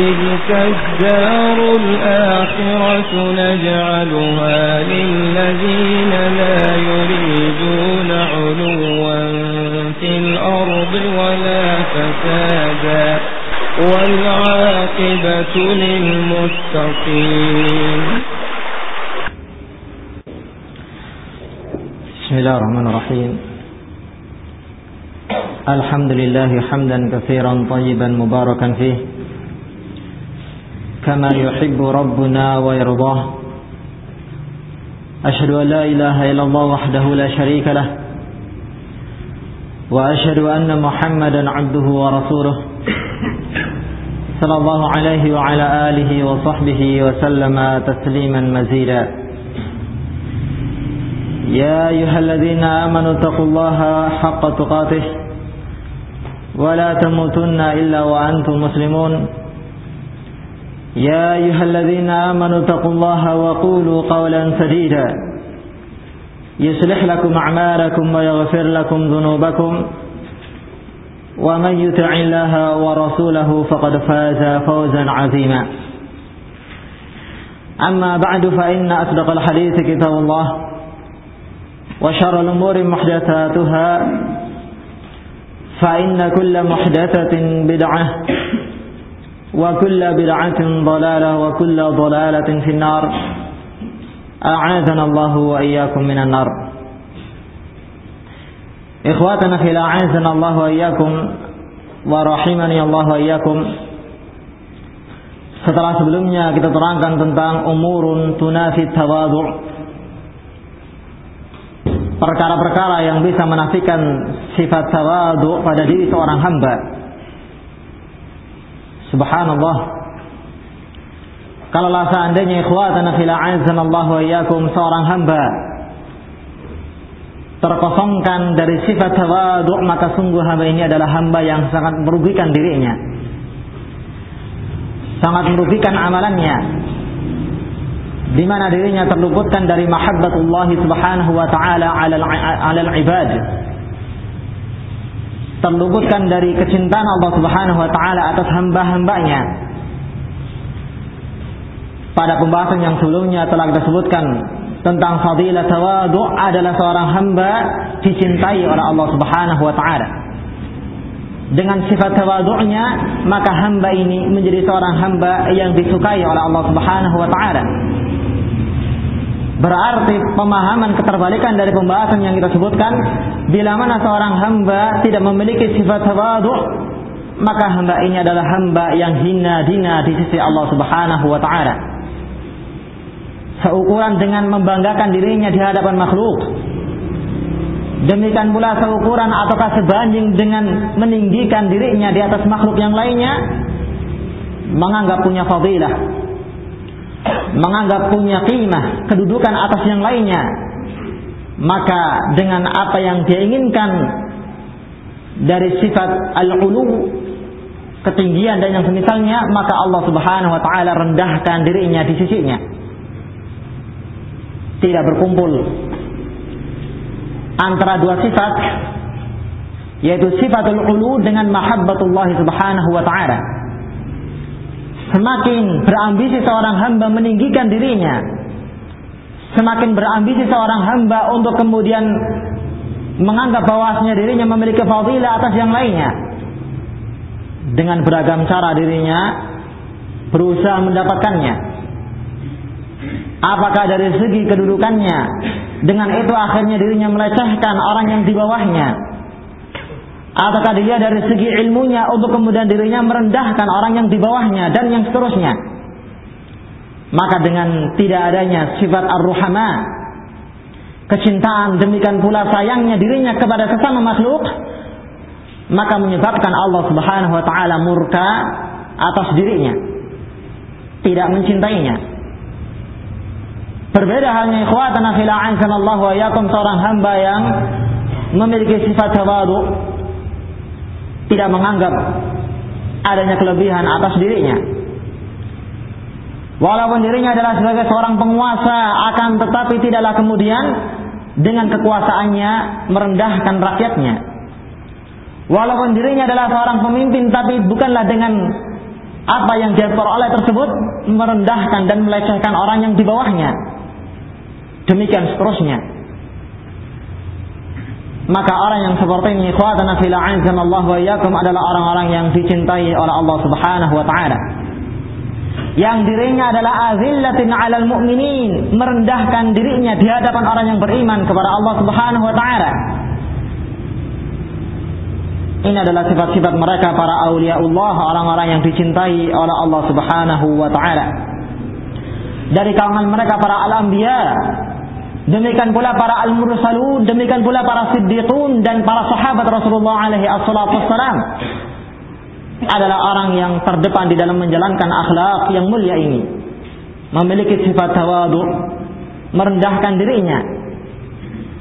وتلك الدار الآخرة نجعلها للذين لا يريدون علوا في الأرض ولا فسادا والعاقبة للمتقين. بسم الله الرحمن الرحيم. الحمد لله حمدا كثيرا طيبا مباركا فيه. كما يحب ربنا ويرضاه. أشهد أن لا إله إلا الله وحده لا شريك له. وأشهد أن محمدا عبده ورسوله. صلى الله عليه وعلى آله وصحبه وسلم تسليما مزيدا. يا أيها الذين آمنوا اتقوا الله حق تقاته. ولا تموتن إلا وأنتم مسلمون. يا أيها الذين آمنوا اتقوا الله وقولوا قولا سديدا. يصلح لكم أعمالكم ويغفر لكم ذنوبكم. ومن يطع الله ورسوله فقد فاز فوزا عظيما. أما بعد فإن أصدق الحديث كتاب الله وشر الأمور محدثاتها فإن كل محدثة بدعة. وكل بدعة ضلالة وكل ضلالة في النار أعاذنا الله وإياكم من النار إخواتنا في أعاذنا الله وإياكم ورحمني الله وإياكم Setelah sebelumnya kita terangkan tentang umurun tunafi tawadu Perkara-perkara yang bisa menafikan sifat tawadu pada diri seorang hamba Subhanallah. Kalaulah seandainya ikhwatana fil a'azzanallah wa iyyakum seorang hamba terkosongkan dari sifat tawadu maka sungguh hamba ini adalah hamba yang sangat merugikan dirinya. Sangat merugikan amalannya. Di mana dirinya terluputkan dari mahabbatullah subhanahu wa ta'ala ala al-ibad terluputkan dari kecintaan Allah subhanahu wa ta'ala atas hamba-hambanya pada pembahasan yang sebelumnya telah kita sebutkan tentang fadilah tawadu adalah seorang hamba dicintai oleh Allah subhanahu wa ta'ala dengan sifat tawadhu'nya maka hamba ini menjadi seorang hamba yang disukai oleh Allah Subhanahu wa taala. Berarti pemahaman keterbalikan dari pembahasan yang kita sebutkan bila mana seorang hamba tidak memiliki sifat tawadhu maka hamba ini adalah hamba yang hina dina di sisi Allah Subhanahu wa taala. Seukuran dengan membanggakan dirinya di hadapan makhluk Demikian pula seukuran ataukah sebanding dengan meninggikan dirinya di atas makhluk yang lainnya menganggap punya fadilah menganggap punya qimah kedudukan atas yang lainnya maka dengan apa yang dia inginkan dari sifat al-ulu ketinggian dan yang semisalnya maka Allah Subhanahu wa taala rendahkan dirinya di sisinya. Tidak berkumpul antara dua sifat yaitu sifatul ulu dengan mahabbatullah subhanahu wa ta'ala semakin berambisi seorang hamba meninggikan dirinya semakin berambisi seorang hamba untuk kemudian menganggap bahwasanya dirinya memiliki fadilah atas yang lainnya dengan beragam cara dirinya berusaha mendapatkannya apakah dari segi kedudukannya dengan itu akhirnya dirinya melecehkan orang yang di bawahnya. Ataukah dia dari segi ilmunya untuk kemudian dirinya merendahkan orang yang di bawahnya dan yang seterusnya. Maka dengan tidak adanya sifat ar-ruhama, kecintaan demikian pula sayangnya dirinya kepada sesama makhluk, maka menyebabkan Allah Subhanahu wa taala murka atas dirinya. Tidak mencintainya. Berbeda halnya ikhwatana fil a'anzanallahu wa yakum seorang hamba yang memiliki sifat tawadu tidak menganggap adanya kelebihan atas dirinya. Walaupun dirinya adalah sebagai seorang penguasa akan tetapi tidaklah kemudian dengan kekuasaannya merendahkan rakyatnya. Walaupun dirinya adalah seorang pemimpin tapi bukanlah dengan apa yang dia peroleh tersebut merendahkan dan melecehkan orang yang di bawahnya. Demikian seterusnya. Maka orang yang seperti ini ikhwatana fil Allah wa iyyakum adalah orang-orang yang dicintai oleh Allah Subhanahu wa taala. Yang dirinya adalah azillatin 'alal mu'minin, merendahkan dirinya di hadapan orang yang beriman kepada Allah Subhanahu wa taala. Ini adalah sifat-sifat mereka para awliya Allah, orang-orang yang dicintai oleh Allah Subhanahu wa taala. Dari kalangan mereka para al-anbiya, Demikian pula para al-mursalun, demikian pula para siddiqun dan para sahabat Rasulullah alaihi wassalam adalah orang yang terdepan di dalam menjalankan akhlak yang mulia ini. Memiliki sifat tawadu, merendahkan dirinya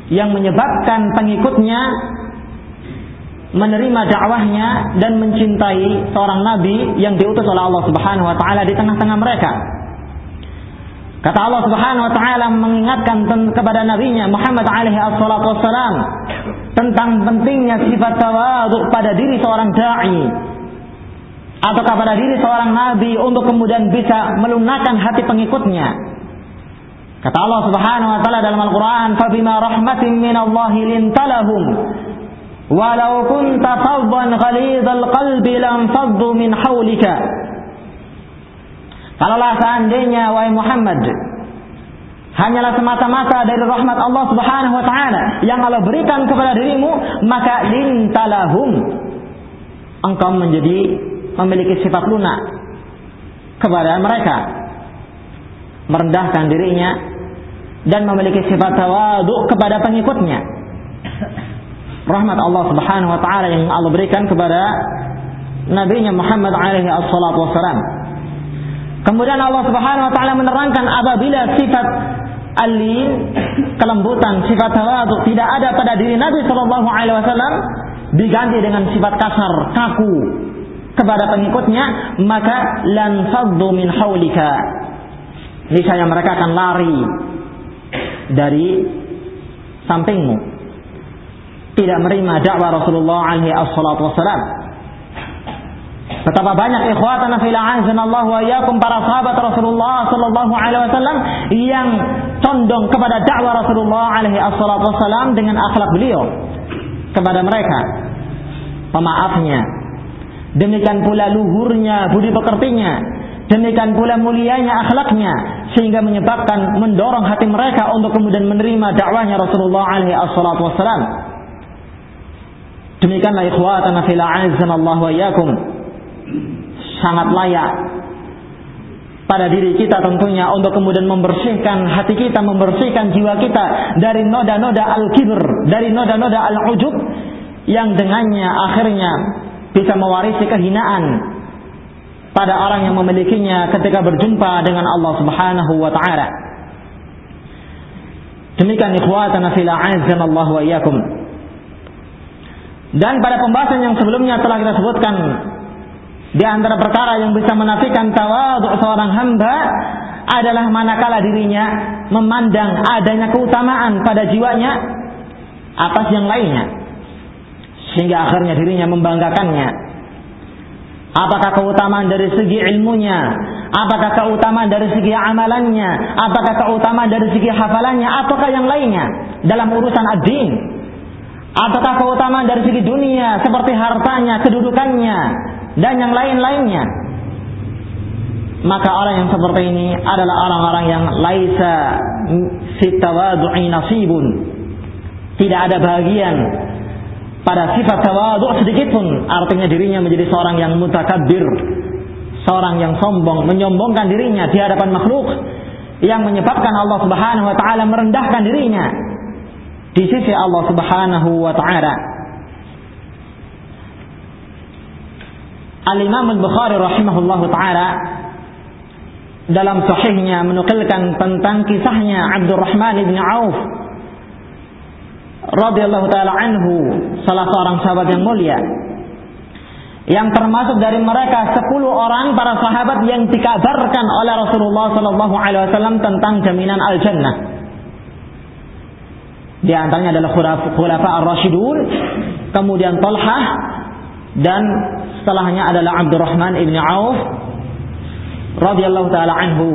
yang menyebabkan pengikutnya menerima dakwahnya dan mencintai seorang nabi yang diutus oleh Allah Subhanahu wa taala di tengah-tengah mereka. Kata Allah Subhanahu wa taala mengingatkan kepada nabinya Muhammad alaihi wassalatu wassalam tentang pentingnya sifat tawadhu pada diri seorang dai atau kepada diri seorang nabi untuk kemudian bisa melunakkan hati pengikutnya. Kata Allah Subhanahu wa taala dalam Al-Qur'an, "Fa bima rahmatin min Allah lintalahum walau kunta faddan ghalidhal qalbi lam faddu min hawlika." Kalaulah seandainya wahai Muhammad hanyalah semata-mata dari rahmat Allah Subhanahu wa taala yang Allah berikan kepada dirimu, maka lintalahum engkau menjadi memiliki sifat lunak kepada mereka. Merendahkan dirinya dan memiliki sifat tawadu kepada pengikutnya. Rahmat Allah Subhanahu wa taala yang Allah berikan kepada nabinya Muhammad alaihi wassalam. Kemudian Allah Subhanahu wa taala menerangkan apabila sifat alin, kelembutan, sifat tawadu tidak ada pada diri Nabi Shallallahu alaihi wasallam diganti dengan sifat kasar, kaku kepada pengikutnya, maka lan faddu min haulika. Niscaya mereka akan lari dari sampingmu. Tidak menerima dakwah Rasulullah alaihi wasallam Betapa banyak ikhwatana fil Allah wa iyyakum para sahabat Rasulullah sallallahu alaihi wasallam yang condong kepada dakwah Rasulullah alaihi wasallam dengan akhlak beliau kepada mereka. Pemaafnya. Demikian pula luhurnya, budi pekertinya. Demikian pula mulianya akhlaknya sehingga menyebabkan mendorong hati mereka untuk kemudian menerima dakwahnya Rasulullah alaihi wasallam. Demikianlah ikhwatana fil Allah wa iyyakum sangat layak pada diri kita tentunya untuk kemudian membersihkan hati kita, membersihkan jiwa kita dari noda-noda al-kibr, dari noda-noda al-ujub yang dengannya akhirnya bisa mewarisi kehinaan pada orang yang memilikinya ketika berjumpa dengan Allah Subhanahu wa taala. Demikian ikhwatana fil Allah wa iyyakum. Dan pada pembahasan yang sebelumnya telah kita sebutkan di antara perkara yang bisa menafikan tawadhu seorang hamba adalah manakala dirinya memandang adanya keutamaan pada jiwanya atas yang lainnya. Sehingga akhirnya dirinya membanggakannya. Apakah keutamaan dari segi ilmunya? Apakah keutamaan dari segi amalannya? Apakah keutamaan dari segi hafalannya? Ataukah yang lainnya dalam urusan ad-din? Apakah keutamaan dari segi dunia seperti hartanya, kedudukannya, dan yang lain-lainnya. Maka orang yang seperti ini adalah orang-orang yang laisa fitawadu'i nasibun. Tidak ada bagian pada sifat tawadu sedikit pun. Artinya dirinya menjadi seorang yang mutakabbir. Seorang yang sombong, menyombongkan dirinya di hadapan makhluk yang menyebabkan Allah Subhanahu wa taala merendahkan dirinya di sisi Allah Subhanahu wa taala. Al-Imam Al-Bukhari rahimahullahu taala dalam sahihnya menukilkan tentang kisahnya Abdurrahman bin Auf radhiyallahu taala anhu salah seorang sahabat yang mulia yang termasuk dari mereka 10 orang para sahabat yang dikabarkan oleh Rasulullah sallallahu alaihi wasallam tentang jaminan al-jannah. Di antaranya adalah khulafa ar-rasyidun, kemudian Talhah dan setelahnya adalah Abdurrahman ibn Auf radhiyallahu taala anhu.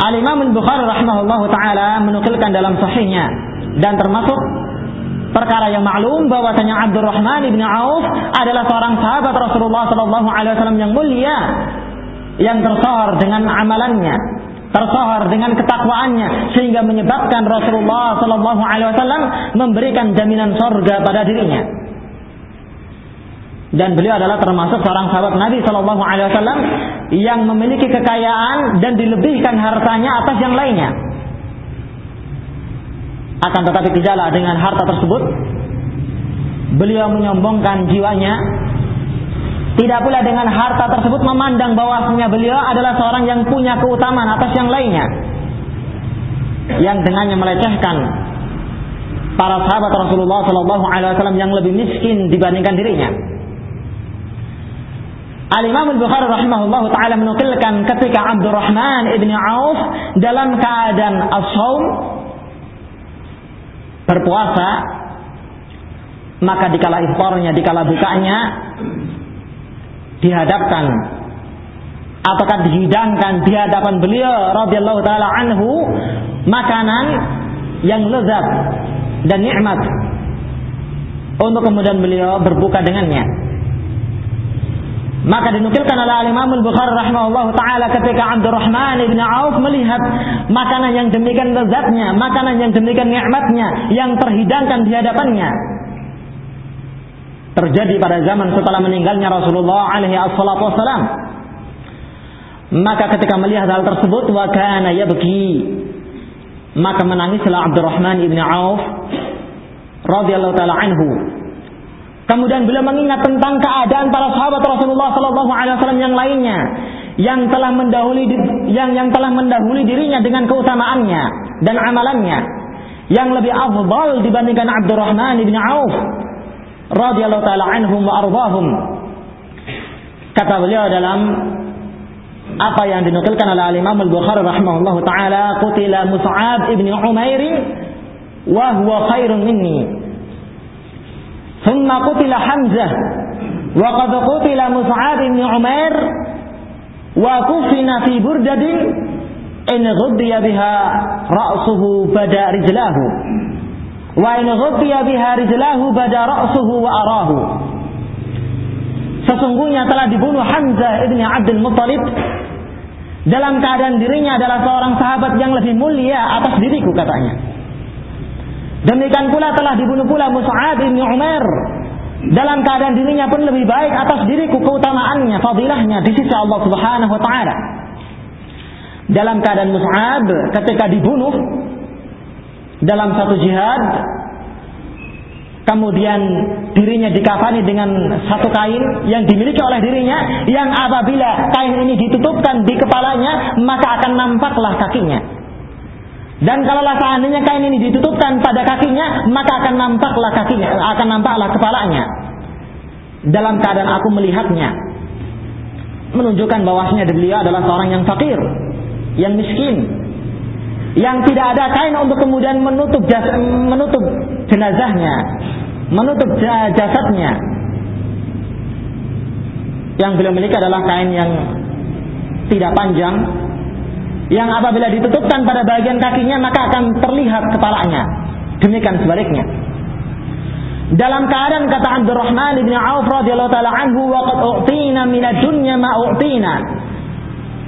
Al-Imam Al-Bukhari rahimahullahu taala menukilkan dalam sahihnya dan termasuk perkara yang maklum bahwasanya Abdurrahman bin Auf adalah seorang sahabat Rasulullah sallallahu alaihi wasallam yang mulia yang tersohor dengan amalannya, tersohor dengan ketakwaannya sehingga menyebabkan Rasulullah sallallahu alaihi wasallam memberikan jaminan surga pada dirinya dan beliau adalah termasuk seorang sahabat Nabi Shallallahu Alaihi Wasallam yang memiliki kekayaan dan dilebihkan hartanya atas yang lainnya. Akan tetapi tidaklah dengan harta tersebut beliau menyombongkan jiwanya. Tidak pula dengan harta tersebut memandang bahwasanya beliau adalah seorang yang punya keutamaan atas yang lainnya. Yang dengannya melecehkan para sahabat Rasulullah Shallallahu Alaihi Wasallam yang lebih miskin dibandingkan dirinya. Al-Imam Al-Bukhari rahimahullah taala menukilkan ketika Abdurrahman ibni Auf dalam keadaan as-saum berpuasa maka dikala iftarnya, dikala bukanya dihadapkan apakah dihidangkan di hadapan beliau radhiyallahu taala anhu makanan yang lezat dan nikmat untuk kemudian beliau berbuka dengannya. Maka dinukilkan oleh Imam Al-Bukhari rahimahullah taala ketika Abdurrahman bin Auf melihat makanan yang demikian lezatnya, makanan yang demikian nikmatnya yang terhidangkan di hadapannya. Terjadi pada zaman setelah meninggalnya Rasulullah alaihi wassalam. Maka ketika melihat hal tersebut wa kana yabki maka menangislah Abdurrahman bin Auf radhiyallahu taala anhu Kemudian beliau mengingat tentang keadaan para sahabat Rasulullah Sallallahu Alaihi Wasallam yang lainnya yang telah mendahului yang yang telah mendahului dirinya dengan keutamaannya dan amalannya yang lebih afdal dibandingkan Abdurrahman bin Auf radhiyallahu taala anhum wa ardahum. Kata beliau dalam apa yang dinukilkan oleh Imam Al-Bukhari rahimahullah taala, qutila Mus'ab ibn Umair wa huwa khairun minni ثم قتل حمزة وقد قتل مصعب بن عمير وكفن في بردة إن غطي بها رأسه بدا رجلاه وإن غطي بها رجلاه بدا رأسه وأراه Sesungguhnya telah dibunuh Hamzah ibni Abdul Muttalib dalam keadaan dirinya adalah seorang sahabat yang lebih mulia atas diriku katanya. Demikian pula telah dibunuh pula Mus'ab bin Umar dalam keadaan dirinya pun lebih baik atas diriku keutamaannya, fadilahnya di sisi Allah Subhanahu wa taala. Dalam keadaan Mus'ab ketika dibunuh dalam satu jihad kemudian dirinya dikafani dengan satu kain yang dimiliki oleh dirinya yang apabila kain ini ditutupkan di kepalanya maka akan nampaklah kakinya dan kalaulah seandainya kain ini ditutupkan pada kakinya, maka akan nampaklah kakinya, akan nampaklah kepalanya. Dalam keadaan aku melihatnya, menunjukkan bahwasanya beliau adalah seorang yang fakir, yang miskin, yang tidak ada kain untuk kemudian menutup jas, menutup jenazahnya, menutup jasadnya. Yang beliau miliki adalah kain yang tidak panjang, yang apabila ditutupkan pada bagian kakinya maka akan terlihat kepalanya. Demikian sebaliknya. Dalam keadaan kata Abdurrahman bin Auf radhiyallahu taala anhu wa qad u'tina min ad-dunya ma u'tina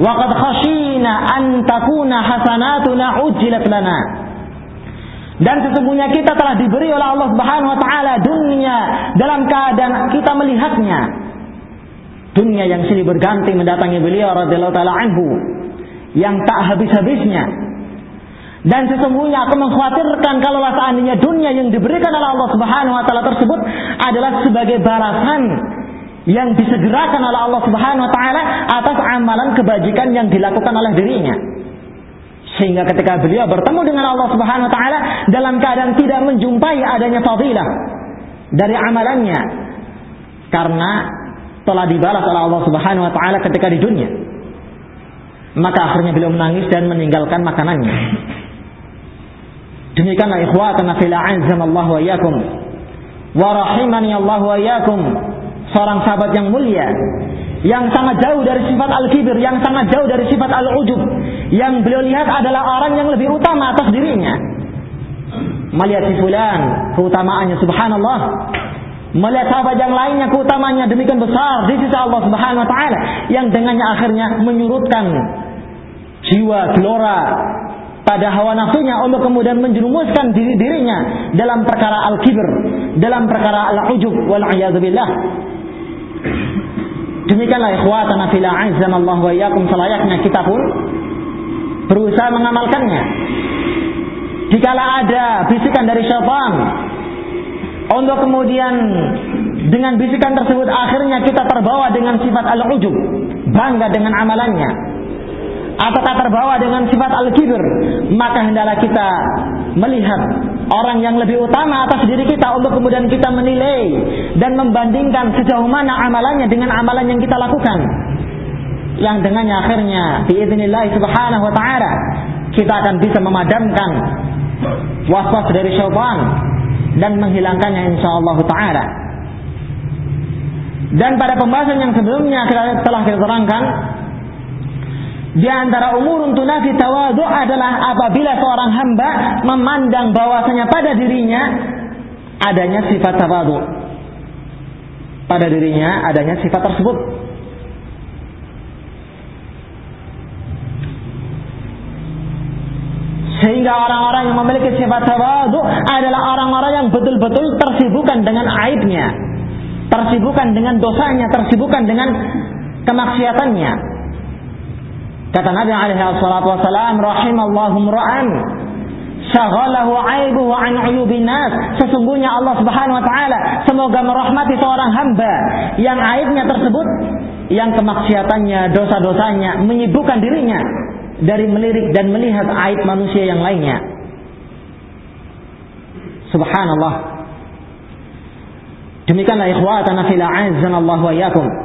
wa qad khashina an takuna hasanatuna ujjilat lana. Dan sesungguhnya kita telah diberi oleh Allah Subhanahu wa taala dunia dalam keadaan kita melihatnya. Dunia yang silih berganti mendatangi beliau radhiyallahu taala anhu yang tak habis-habisnya. Dan sesungguhnya aku mengkhawatirkan kalau seandainya dunia yang diberikan oleh Allah Subhanahu wa taala tersebut adalah sebagai balasan yang disegerakan oleh Allah Subhanahu wa taala atas amalan kebajikan yang dilakukan oleh dirinya. Sehingga ketika beliau bertemu dengan Allah Subhanahu wa taala dalam keadaan tidak menjumpai adanya fadilah dari amalannya karena telah dibalas oleh Allah Subhanahu wa taala ketika di dunia. Maka akhirnya beliau menangis dan meninggalkan makanannya. Demikianlah ikhwatana fil Allah wa iyyakum. Wa rahimani Allah wa iyyakum. Seorang sahabat yang mulia yang sangat jauh dari sifat al-kibir, yang sangat jauh dari sifat al-ujub. Yang beliau lihat adalah orang yang lebih utama atas dirinya. Melihat si fulan, keutamaannya subhanallah. Melihat sahabat yang lainnya keutamaannya demikian besar di sisi Allah Subhanahu wa taala yang dengannya akhirnya menyurutkan jiwa gelora pada hawa nafsunya untuk kemudian menjerumuskan diri dirinya dalam perkara al-kibir, dalam perkara al-ujub wal billah. Demikianlah ikhwatana fil Allah wa iyyakum selayaknya kita pun berusaha mengamalkannya. Jikalau ada bisikan dari syaitan untuk kemudian dengan bisikan tersebut akhirnya kita terbawa dengan sifat al-ujub, bangga dengan amalannya. Ataukah terbawa dengan sifat al-kibir, maka hendaklah kita melihat orang yang lebih utama atas diri kita untuk kemudian kita menilai dan membandingkan sejauh mana amalannya dengan amalan yang kita lakukan. Yang dengannya akhirnya biiznillah subhanahu wa ta'ala kita akan bisa memadamkan waswas dari syaitan dan menghilangkannya insyaallah taala. Dan pada pembahasan yang sebelumnya telah kita terangkan di antara umur untuk nafi tawadu adalah apabila seorang hamba memandang bahwasanya pada dirinya adanya sifat tawadu. Pada dirinya adanya sifat tersebut. Sehingga orang-orang yang memiliki sifat tawadu adalah orang-orang yang betul-betul tersibukkan dengan aibnya. Tersibukkan dengan dosanya, tersibukkan dengan kemaksiatannya. Kata Nabi alaihi salatu wasalam, rahimallahu ra'an syaghalahu aibuhu an uyubin nas. Sesungguhnya Allah Subhanahu wa taala semoga merahmati seorang hamba yang aibnya tersebut yang kemaksiatannya, dosa-dosanya menyibukkan dirinya dari melirik dan melihat aib manusia yang lainnya. Subhanallah. Demikianlah ikhwatana fil Allah wa.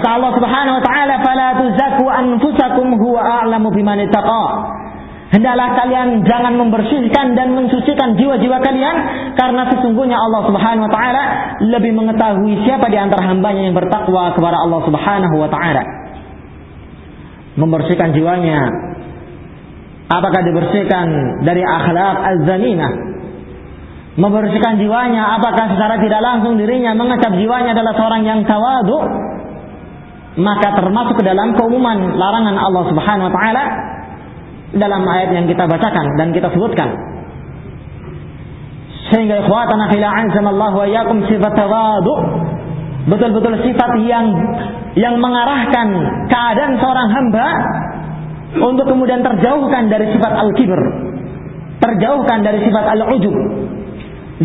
Kata Allah Subhanahu wa taala, "Fala tuzakku anfusakum huwa a'lamu biman ittaqa." Hendaklah kalian jangan membersihkan dan mensucikan jiwa-jiwa kalian karena sesungguhnya Allah Subhanahu wa taala lebih mengetahui siapa di antara hambanya yang bertakwa kepada Allah Subhanahu wa taala. Membersihkan jiwanya apakah dibersihkan dari akhlak az-zaninah? Membersihkan jiwanya apakah secara tidak langsung dirinya mengecap jiwanya adalah seorang yang tawadu maka termasuk ke dalam keumuman larangan Allah Subhanahu wa taala dalam ayat yang kita bacakan dan kita sebutkan. Sehingga ikhwatana fil Allah wa iyyakum sifat tawadu betul-betul sifat yang yang mengarahkan keadaan seorang hamba untuk kemudian terjauhkan dari sifat al-kibr, terjauhkan dari sifat al-ujub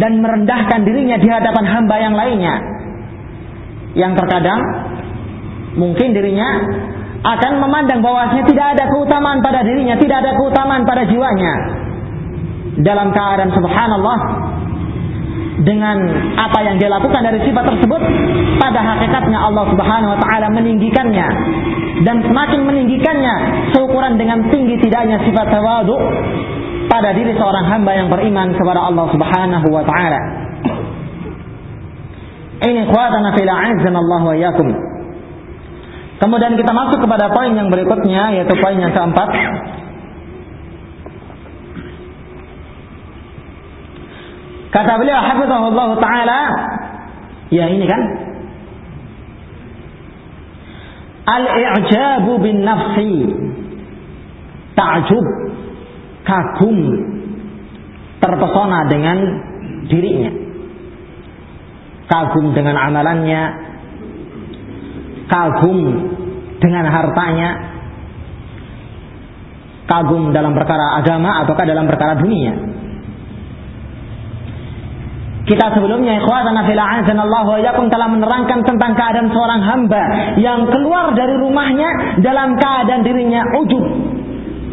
dan merendahkan dirinya di hadapan hamba yang lainnya. Yang terkadang mungkin dirinya akan memandang bahwasanya tidak ada keutamaan pada dirinya, tidak ada keutamaan pada jiwanya. Dalam keadaan subhanallah dengan apa yang dia lakukan dari sifat tersebut pada hakikatnya Allah Subhanahu wa taala meninggikannya dan semakin meninggikannya seukuran dengan tinggi tidaknya sifat tawadu pada diri seorang hamba yang beriman kepada Allah Subhanahu wa taala. Ini kuatana fil Allah wa iyyakum. Kemudian kita masuk kepada poin yang berikutnya yaitu poin yang keempat. Kata beliau hafizahullah taala. Ya ini kan? Al-i'jabu bin nafsi. Ta'jub. Kagum. Terpesona dengan dirinya. Kagum dengan amalannya kagum dengan hartanya, kagum dalam perkara agama ataukah dalam perkara dunia. Kita sebelumnya ikhwatana fil Allah wa telah menerangkan tentang keadaan seorang hamba yang keluar dari rumahnya dalam keadaan dirinya ujub,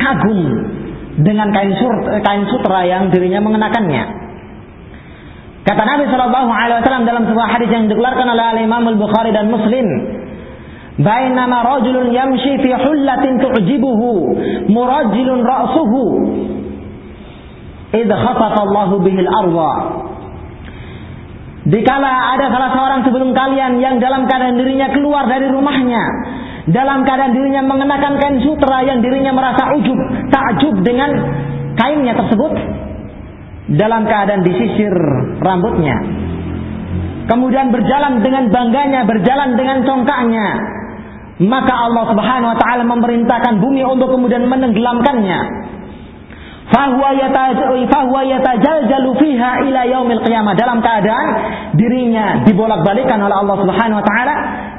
kagum dengan kain, sur, kain sutra yang dirinya mengenakannya. Kata Nabi Shallallahu Alaihi Wasallam dalam sebuah hadis yang dikeluarkan oleh Imam Al Bukhari dan Muslim, bainama rajulun yamshi fi hullatin tu'jibuhu murajjilun ra'suhu. Idh khafafa Allahu bihi al-arwa Dikala ada salah seorang sebelum kalian yang dalam keadaan dirinya keluar dari rumahnya, dalam keadaan dirinya mengenakan kain sutra yang dirinya merasa ujub, takjub dengan kainnya tersebut, dalam keadaan disisir rambutnya, kemudian berjalan dengan bangganya, berjalan dengan congkaknya, maka Allah Subhanahu wa taala memerintahkan bumi untuk kemudian menenggelamkannya. Fahuwa fiha dalam keadaan dirinya dibolak-balikan oleh Allah Subhanahu wa taala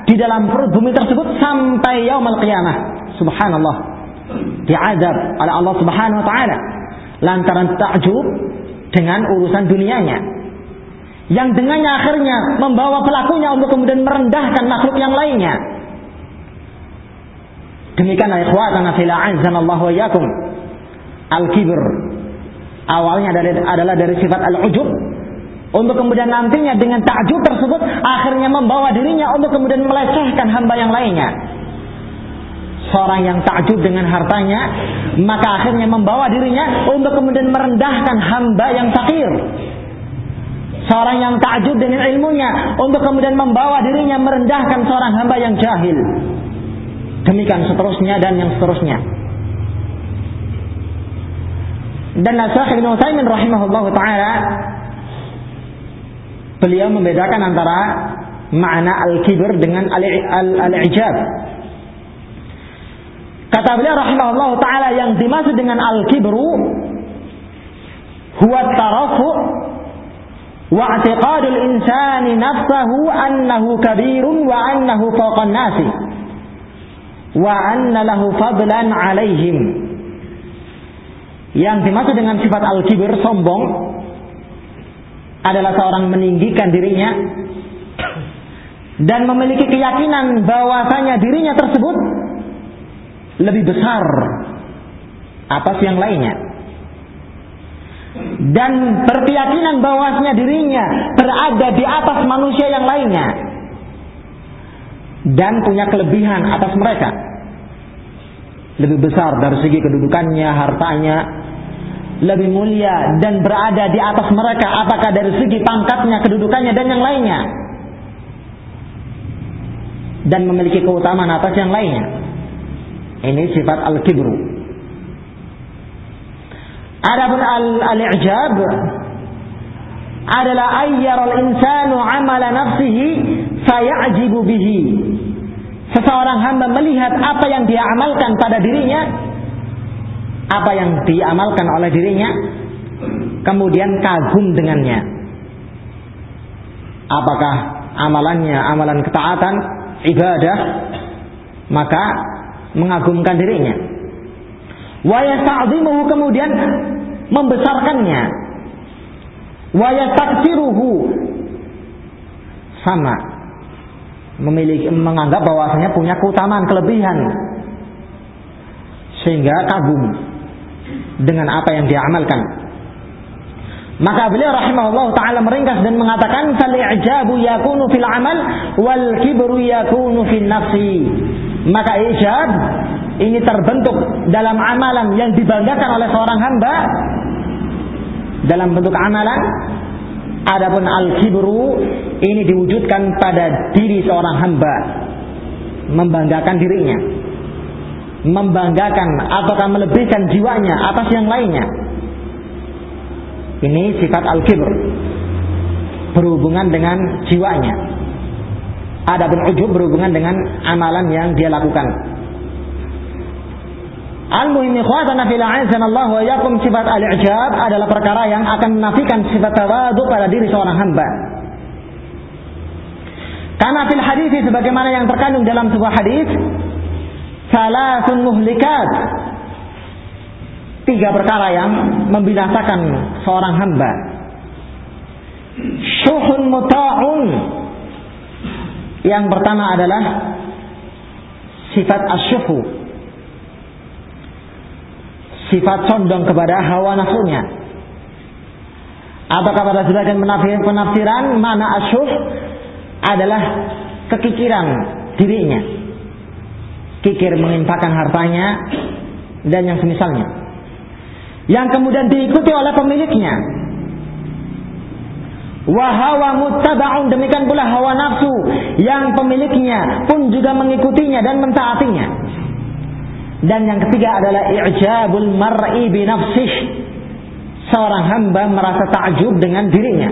di dalam perut bumi tersebut sampai yaumil qiyamah. Subhanallah. Diazab oleh Allah Subhanahu wa taala. Lantaran takjub dengan urusan dunianya. Yang dengannya akhirnya membawa pelakunya untuk kemudian merendahkan makhluk yang lainnya demikian ikhwatana fil a'azzanallahu wa yakum al-kibr. Awalnya adalah dari sifat al-ujub. Untuk kemudian nantinya dengan takjub tersebut akhirnya membawa dirinya untuk kemudian melecehkan hamba yang lainnya. Seorang yang takjub dengan hartanya, maka akhirnya membawa dirinya untuk kemudian merendahkan hamba yang fakir. Seorang yang takjub dengan ilmunya untuk kemudian membawa dirinya merendahkan seorang hamba yang jahil. Demikian seterusnya dan yang seterusnya. Dan Nasakh Ibn Utsaimin rahimahullah taala beliau membedakan antara makna al-kibr dengan al-ijab. Kata beliau rahimahullah taala yang dimaksud dengan al-kibru huwa tarafu wa i'tiqadul insani nafsahu annahu kabirun wa annahu fawqa nasi wa anna lahu fadlan alaihim. Yang dimaksud dengan sifat al-kibir sombong adalah seorang meninggikan dirinya dan memiliki keyakinan bahwasanya dirinya tersebut lebih besar atas yang lainnya. Dan berkeyakinan bahwasanya dirinya berada di atas manusia yang lainnya dan punya kelebihan atas mereka lebih besar dari segi kedudukannya, hartanya, lebih mulia dan berada di atas mereka apakah dari segi pangkatnya, kedudukannya dan yang lainnya dan memiliki keutamaan atas yang lainnya. Ini sifat al-kibru. Adapun al-i'jab adalah ayyar al-insanu amala nafsihi fayajibu bihi. Seseorang hamba melihat apa yang dia amalkan pada dirinya apa yang diamalkan oleh dirinya, kemudian kagum dengannya. Apakah amalannya amalan ketaatan, ibadah, maka mengagumkan dirinya. Wa yasta'zimuhu kemudian membesarkannya. Wa sama memiliki menganggap bahwasanya punya keutamaan kelebihan sehingga kagum dengan apa yang dia amalkan. Maka beliau rahimahullah taala meringkas dan mengatakan fal i'jabu yakunu fil amal wal kibru yakunu fil nafsi. Maka ijab ini terbentuk dalam amalan yang dibanggakan oleh seorang hamba dalam bentuk amalan adapun al kibru ini diwujudkan pada diri seorang hamba membanggakan dirinya membanggakan ataukah melebihkan jiwanya atas yang lainnya. Ini sifat al-kibr. Berhubungan dengan jiwanya. Adapun ujub berhubungan dengan amalan yang dia lakukan. Al-muhim ikhwatana fil sifat al-ijab adalah perkara yang akan menafikan sifat tawadu pada diri seorang hamba. Karena fil hadis sebagaimana yang terkandung dalam sebuah hadis salasun muhlikat. Tiga perkara yang membinasakan seorang hamba. Syuhun muta'un. Yang pertama adalah sifat asyuhu sifat condong kepada hawa nafsunya atau kepada sebagian penafsiran mana asyuh adalah kekikiran dirinya kikir menginfakkan hartanya dan yang semisalnya. Yang kemudian diikuti oleh pemiliknya. Wahawa muttaba'un demikian pula hawa nafsu yang pemiliknya pun juga mengikutinya dan mentaatinya. Dan yang ketiga adalah i'jabul mar'i bi nafsih. Seorang hamba merasa takjub dengan dirinya.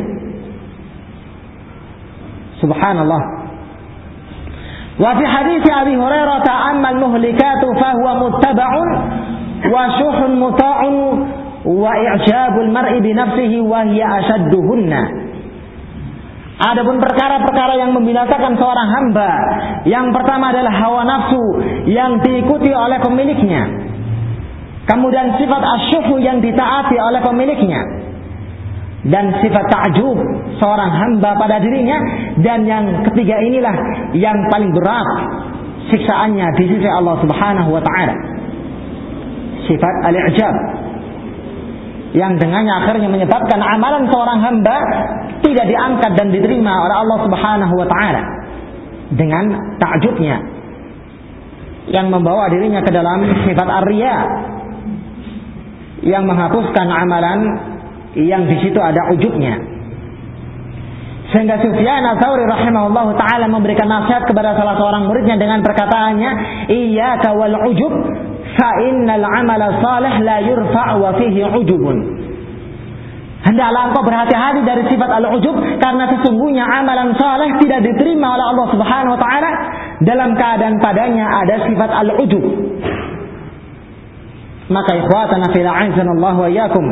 Subhanallah. Wa fi hadis Abi Hurairah amma al-muhlikatu fa huwa muttaba'un wa syuhun muta'un wa i'jabul mar'i bi nafsihi wa hiya ashadduhunna. Adapun perkara-perkara yang membinasakan seorang hamba, yang pertama adalah hawa nafsu yang diikuti oleh pemiliknya. Kemudian sifat asyufu yang ditaati oleh pemiliknya. Dan sifat ta'jub seorang hamba pada dirinya. Dan yang ketiga inilah yang paling berat siksaannya di sisi Allah subhanahu wa ta'ala. Sifat al-i'jab yang dengannya akhirnya menyebabkan amalan seorang hamba tidak diangkat dan diterima oleh Allah Subhanahu wa taala dengan takjubnya yang membawa dirinya ke dalam sifat arya yang menghapuskan amalan yang di situ ada ujubnya sehingga Sufyan Ats-Tsauri rahimahullah taala memberikan nasihat kepada salah seorang muridnya dengan perkataannya iyyaka wal ujub fa innal amala salih la yurfa' wa fihi ujubun. Hendaklah engkau berhati-hati dari sifat al-ujub karena sesungguhnya amalan saleh tidak diterima oleh Allah Subhanahu wa taala dalam keadaan padanya ada sifat al-ujub. Maka ikhwatana fil a'azzanallahu wa iyyakum.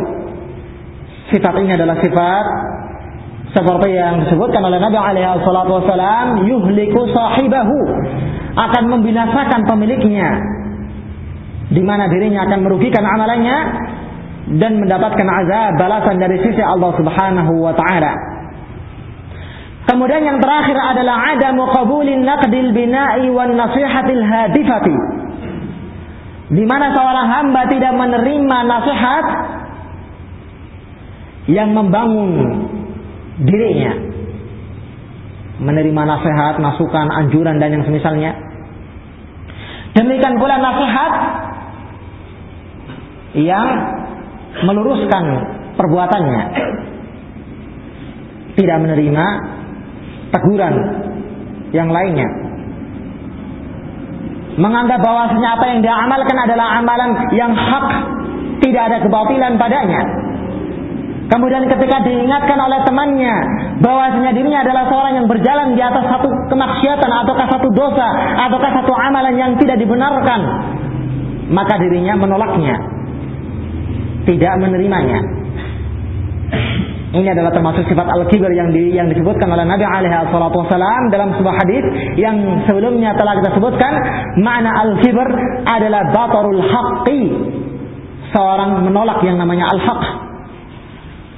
Sifat ini adalah sifat seperti yang disebutkan oleh Nabi alaihi salatu wasalam yuhliku sahibahu akan membinasakan pemiliknya di mana dirinya akan merugikan amalannya dan mendapatkan azab balasan dari sisi Allah Subhanahu wa taala. Kemudian yang terakhir adalah ada qabulin naqdil bina'i wan nasihatil hadifati. Di mana seorang hamba tidak menerima nasihat yang membangun dirinya. Menerima nasihat, masukan, anjuran dan yang semisalnya. Demikian pula nasihat yang meluruskan perbuatannya. Tidak menerima teguran yang lainnya. Menganggap bahwasanya apa yang dia amalkan adalah amalan yang hak tidak ada kebatilan padanya. Kemudian ketika diingatkan oleh temannya bahwasanya dirinya adalah seorang yang berjalan di atas satu kemaksiatan ataukah satu dosa ataukah satu amalan yang tidak dibenarkan, maka dirinya menolaknya tidak menerimanya. Ini adalah termasuk sifat al-kibir yang di, yang disebutkan oleh Nabi alaihi wasalam dalam sebuah hadis yang sebelumnya telah kita sebutkan, makna al-kibir adalah batarul haqqi. Seorang menolak yang namanya al-haq.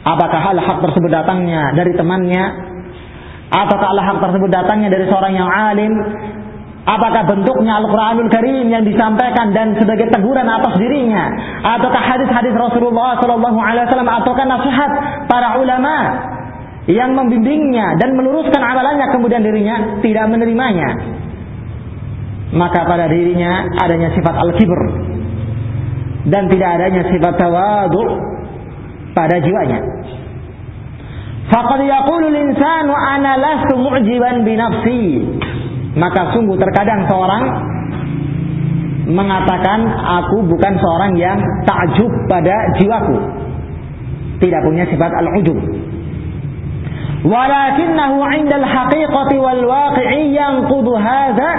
Apakah al-haq tersebut datangnya dari temannya ataukah al-haq tersebut datangnya dari seorang yang alim Apakah bentuknya Al-Quranul Karim yang disampaikan dan sebagai teguran atas dirinya, ataukah hadis-hadis Rasulullah Sallallahu Alaihi Wasallam, ataukah nasihat para ulama yang membimbingnya dan meluruskan amalannya kemudian dirinya tidak menerimanya, maka pada dirinya adanya sifat al-kibr dan tidak adanya sifat tawadu pada jiwanya. Faqad yaqulu al-insanu ana lastu mu'jiban bi nafsi maka sungguh terkadang seorang mengatakan aku bukan seorang yang takjub pada jiwaku. Tidak punya sifat al-ujub. Walakinnahu 'inda al-haqiqati wal waqi'i yanqudu hadha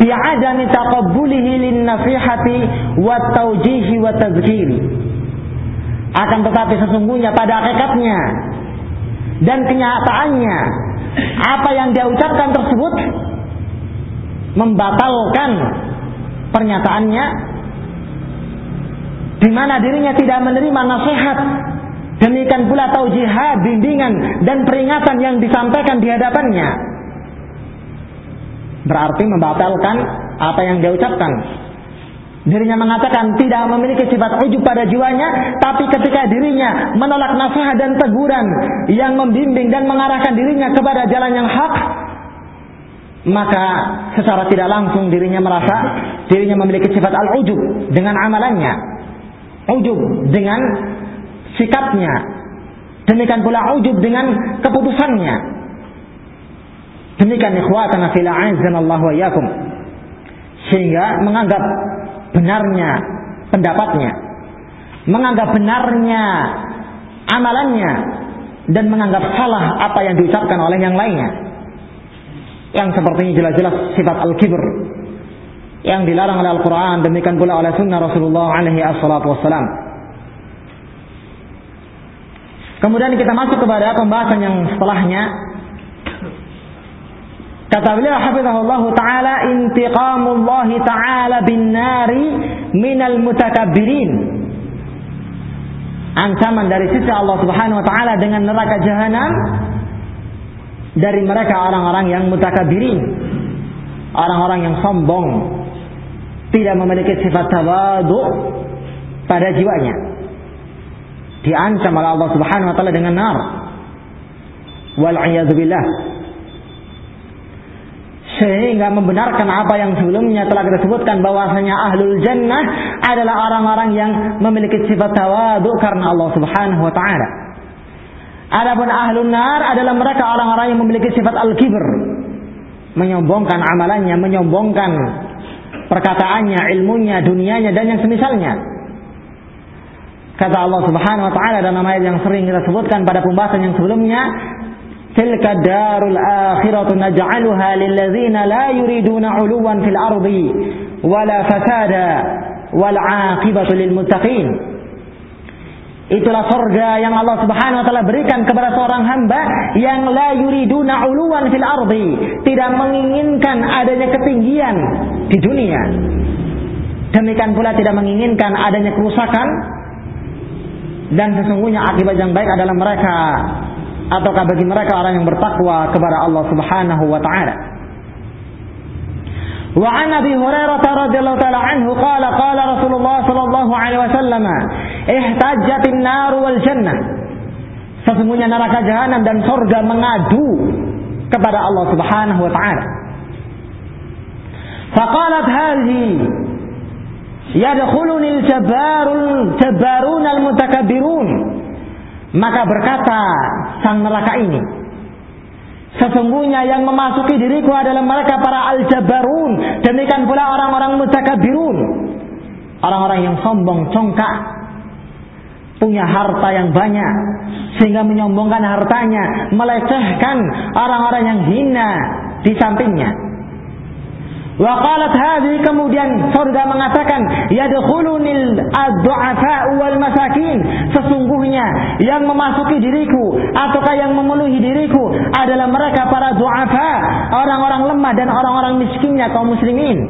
bi'adami taqabbulihi lin-nasihati wat tawjihi wat tadhkir akan tetapi sesungguhnya pada hakikatnya dan kenyataannya apa yang dia ucapkan tersebut membatalkan pernyataannya. Di mana dirinya tidak menerima nasihat. Demikian pula taujihat bimbingan dan peringatan yang disampaikan di hadapannya. Berarti membatalkan apa yang dia ucapkan. Dirinya mengatakan tidak memiliki sifat ujub pada jiwanya tapi ketika dirinya menolak nasihat dan teguran yang membimbing dan mengarahkan dirinya kepada jalan yang hak maka secara tidak langsung dirinya merasa dirinya memiliki sifat al-ujub dengan amalannya. Ujub dengan sikapnya Demikian pula ujub dengan keputusannya. Demikian ikhwatana fil Allah wa yakum. Sehingga menganggap benarnya pendapatnya, menganggap benarnya amalannya dan menganggap salah apa yang diucapkan oleh yang lainnya. Yang seperti ini jelas-jelas sifat al-kibr yang dilarang oleh Al-Quran demikian pula oleh sunnah Rasulullah alaihi wassalam. Kemudian kita masuk kepada pembahasan yang setelahnya. Kata beliau hafizahullah taala intiqamullah taala bin nari minal mutakabbirin. Ancaman dari sisi Allah Subhanahu wa taala dengan neraka jahanam dari mereka orang-orang yang mutakabbirin. Orang-orang yang sombong, tidak memiliki sifat tawadu pada jiwanya. Diancam oleh Allah Subhanahu wa taala dengan nar. Wal billah. Sehingga membenarkan apa yang sebelumnya telah kita sebutkan bahwasanya ahlul jannah adalah orang-orang yang memiliki sifat tawadu karena Allah Subhanahu wa taala. Adapun ahlun nar adalah mereka orang-orang yang memiliki sifat al-kibr, menyombongkan amalannya, menyombongkan perkataannya, ilmunya, dunianya dan yang semisalnya. Kata Allah Subhanahu wa taala dalam ayat yang sering kita sebutkan pada pembahasan yang sebelumnya, "Tilka darul akhiratu naj'aluha lil ladzina la yuriduna 'uluwan fil ardi wala fasada wal 'aqibatu lil muttaqin." Itulah surga yang Allah Subhanahu wa taala berikan kepada seorang hamba yang la yuriduna uluwan fil ardi, tidak menginginkan adanya ketinggian di dunia. Demikian pula tidak menginginkan adanya kerusakan dan sesungguhnya akibat yang baik adalah mereka ataukah bagi mereka orang yang bertakwa kepada Allah Subhanahu wa taala. وعن ابي هريره رضي الله تعالى عنه قال قال رسول الله صلى الله عليه وسلم ihtajatin naru wal jannah. Sesungguhnya neraka jahanam dan surga mengadu kepada Allah Subhanahu wa taala. Faqalat hadhi yadkhuluni al-jabarul jabarun al-mutakabbirun. Maka berkata sang neraka ini, Sesungguhnya yang memasuki diriku adalah mereka para al-jabarun. Demikian pula orang-orang mutakabirun. Orang-orang yang sombong, congkak. Punya harta yang banyak. Sehingga menyombongkan hartanya. Melecehkan orang-orang yang hina di sampingnya. Waqalat hadhi kemudian surga mengatakan yadkhulunil ad-du'afa wal masakin sesungguhnya yang memasuki diriku ataukah yang memenuhi diriku adalah mereka para du'afa orang-orang lemah dan orang-orang miskinnya kaum muslimin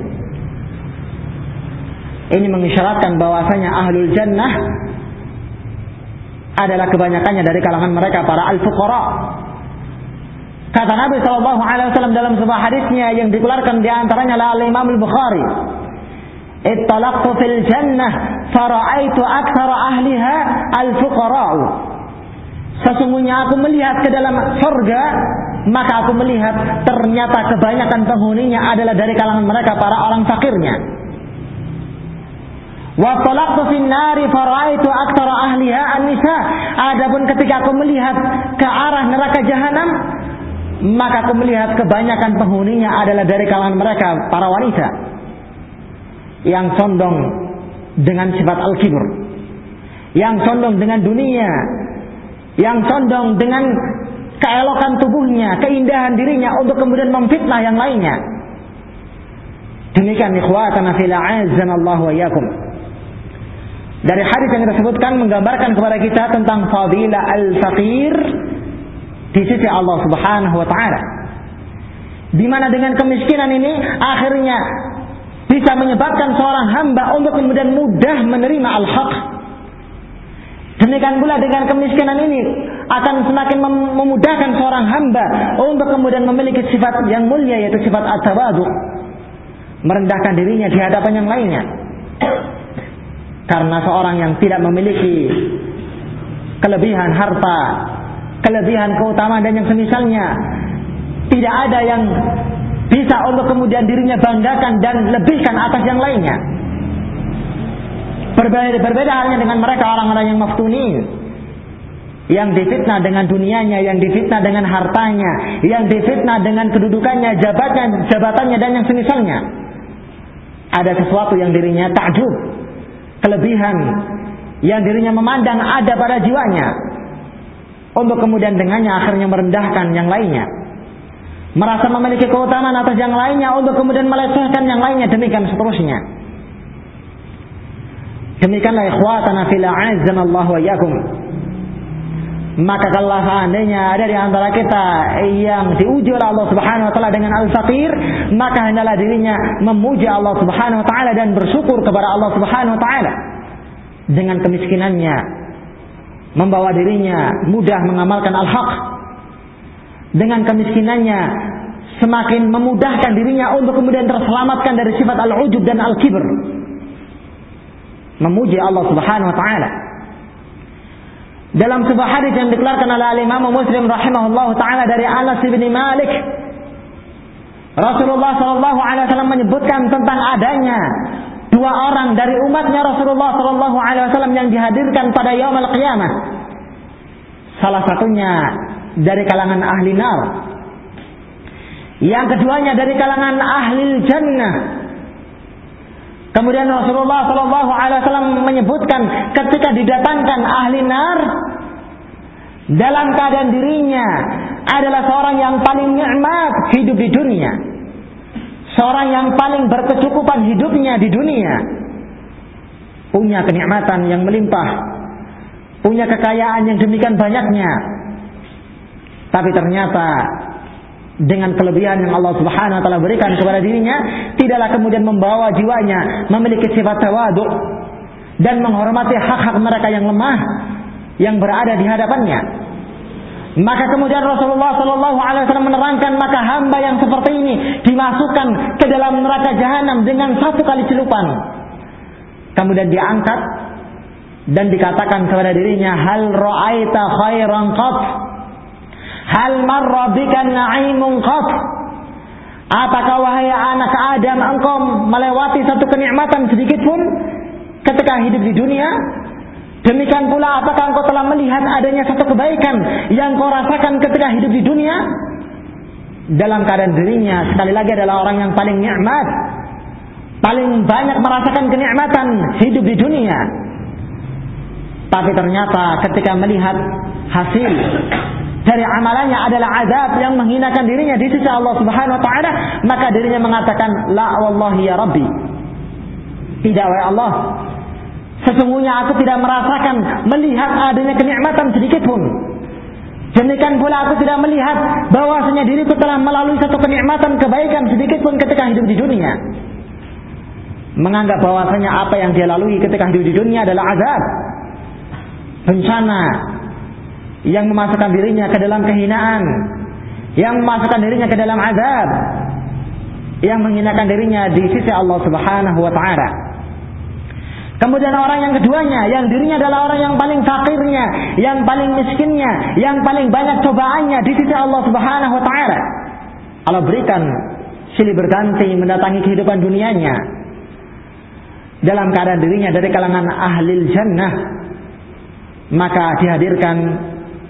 ini mengisyaratkan bahwasanya ahlul jannah adalah kebanyakannya dari kalangan mereka para al-fuqara Kata Nabi Shallallahu Alaihi Wasallam dalam sebuah hadisnya yang dikeluarkan di antaranya oleh Imam Al Bukhari. Ittalaqtu fil jannah faraitu akthar ahliha al fuqara'u. Sesungguhnya aku melihat ke dalam surga, maka aku melihat ternyata kebanyakan penghuninya adalah dari kalangan mereka para orang fakirnya. Wa talaqtu fin nari faraitu akthar ahliha an-nisa. Adapun ketika aku melihat ke arah neraka jahanam, maka aku melihat kebanyakan penghuninya adalah dari kalangan mereka para wanita. Yang condong dengan sifat al-kibr. Yang condong dengan dunia. Yang condong dengan keelokan tubuhnya keindahan dirinya untuk kemudian memfitnah yang lainnya. Demikian ikhwatana fil Allah wa yakum dari hadis yang kita sebutkan menggambarkan kepada kita tentang fadilah al-faqir di sisi Allah Subhanahu wa taala. Di mana dengan kemiskinan ini akhirnya bisa menyebabkan seorang hamba untuk kemudian mudah menerima al-haq. Demikian pula dengan kemiskinan ini akan semakin memudahkan seorang hamba untuk kemudian memiliki sifat yang mulia yaitu sifat at-tawadu. Merendahkan dirinya di hadapan yang lainnya. Karena seorang yang tidak memiliki kelebihan harta, kelebihan, keutamaan dan yang semisalnya. Tidak ada yang bisa untuk kemudian dirinya banggakan dan lebihkan atas yang lainnya. Berbeda, berbeda halnya dengan mereka orang-orang yang maftunin. yang difitnah dengan dunianya, yang difitnah dengan hartanya, yang difitnah dengan kedudukannya, jabatannya, jabatannya dan yang semisalnya. Ada sesuatu yang dirinya takjub, kelebihan yang dirinya memandang ada pada jiwanya. Untuk kemudian dengannya akhirnya merendahkan yang lainnya. Merasa memiliki keutamaan atas yang lainnya untuk kemudian melecehkan yang lainnya demikian seterusnya. Demikianlah ikhwatana fil Allah wa. Maka kalau seandainya ada di antara kita yang diuji oleh Allah Subhanahu wa taala dengan al-faqir, maka hendaklah dirinya memuji Allah Subhanahu wa taala dan bersyukur kepada Allah Subhanahu wa taala. Dengan kemiskinannya membawa dirinya mudah mengamalkan al-haq. Dengan kemiskinannya semakin memudahkan dirinya untuk kemudian terselamatkan dari sifat al-ujub dan al-kibr. Memuji Allah Subhanahu wa taala dalam sebuah hadis yang dikeluarkan oleh Imam Muslim rahimahullah taala dari Anas bin Malik Rasulullah Shallallahu Alaihi Wasallam menyebutkan tentang adanya dua orang dari umatnya Rasulullah Shallallahu Alaihi Wasallam yang dihadirkan pada Yaum al Qiyamah. Salah satunya dari kalangan ahli nar. Yang keduanya dari kalangan ahli jannah. Kemudian Rasulullah Shallallahu Alaihi Wasallam menyebutkan ketika didatangkan ahli nar dalam keadaan dirinya adalah seorang yang paling nikmat hidup di dunia, seorang yang paling berkecukupan hidupnya di dunia, punya kenikmatan yang melimpah, punya kekayaan yang demikian banyaknya, tapi ternyata dengan kelebihan yang Allah Subhanahu wa taala berikan kepada dirinya, tidaklah kemudian membawa jiwanya memiliki sifat tawadu dan menghormati hak-hak mereka yang lemah yang berada di hadapannya. Maka kemudian Rasulullah Shallallahu Alaihi Wasallam menerangkan maka hamba yang seperti ini dimasukkan ke dalam neraka jahanam dengan satu kali celupan. Kemudian diangkat dan dikatakan kepada dirinya hal ra'aita khairan qat Hal marra na'imun qat? Apakah wahai anak Adam engkau melewati satu kenikmatan sedikit pun ketika hidup di dunia? Demikian pula apakah engkau telah melihat adanya satu kebaikan yang kau rasakan ketika hidup di dunia? Dalam keadaan dirinya sekali lagi adalah orang yang paling nikmat, paling banyak merasakan kenikmatan hidup di dunia. Tapi ternyata ketika melihat hasil dari amalannya adalah azab yang menghinakan dirinya di sisi Allah Subhanahu wa taala, maka dirinya mengatakan la wallahi ya rabbi. Tidak wahai Allah. Sesungguhnya aku tidak merasakan melihat adanya kenikmatan sedikit pun. Demikian pula aku tidak melihat bahwasanya diriku telah melalui satu kenikmatan kebaikan sedikit pun ketika hidup di dunia. Menganggap bahwasanya apa yang dia lalui ketika hidup di dunia adalah azab, bencana, yang memasukkan dirinya ke dalam kehinaan, yang memasukkan dirinya ke dalam azab, yang menghinakan dirinya di sisi Allah Subhanahu wa taala. Kemudian orang yang keduanya, yang dirinya adalah orang yang paling fakirnya, yang paling miskinnya, yang paling banyak cobaannya di sisi Allah Subhanahu wa taala. Allah berikan silih berganti mendatangi kehidupan dunianya dalam keadaan dirinya dari kalangan ahli jannah maka dihadirkan